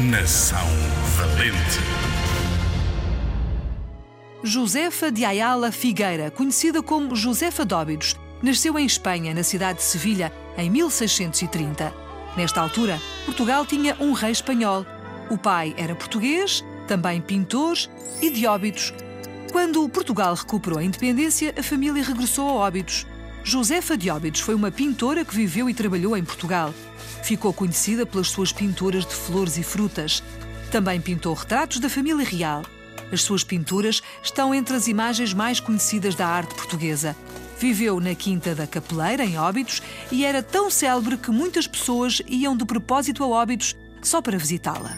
Nação Valente. Josefa de Ayala Figueira, conhecida como Josefa Dóbidos, nasceu em Espanha, na cidade de Sevilha, em 1630. Nesta altura, Portugal tinha um rei espanhol. O pai era português, também pintor e de Óbidos. Quando Portugal recuperou a independência, a família regressou a Óbidos. Josefa de Óbidos foi uma pintora que viveu e trabalhou em Portugal. Ficou conhecida pelas suas pinturas de flores e frutas. Também pintou retratos da família real. As suas pinturas estão entre as imagens mais conhecidas da arte portuguesa. Viveu na Quinta da Capeleira, em Óbidos, e era tão célebre que muitas pessoas iam de propósito a Óbidos só para visitá-la.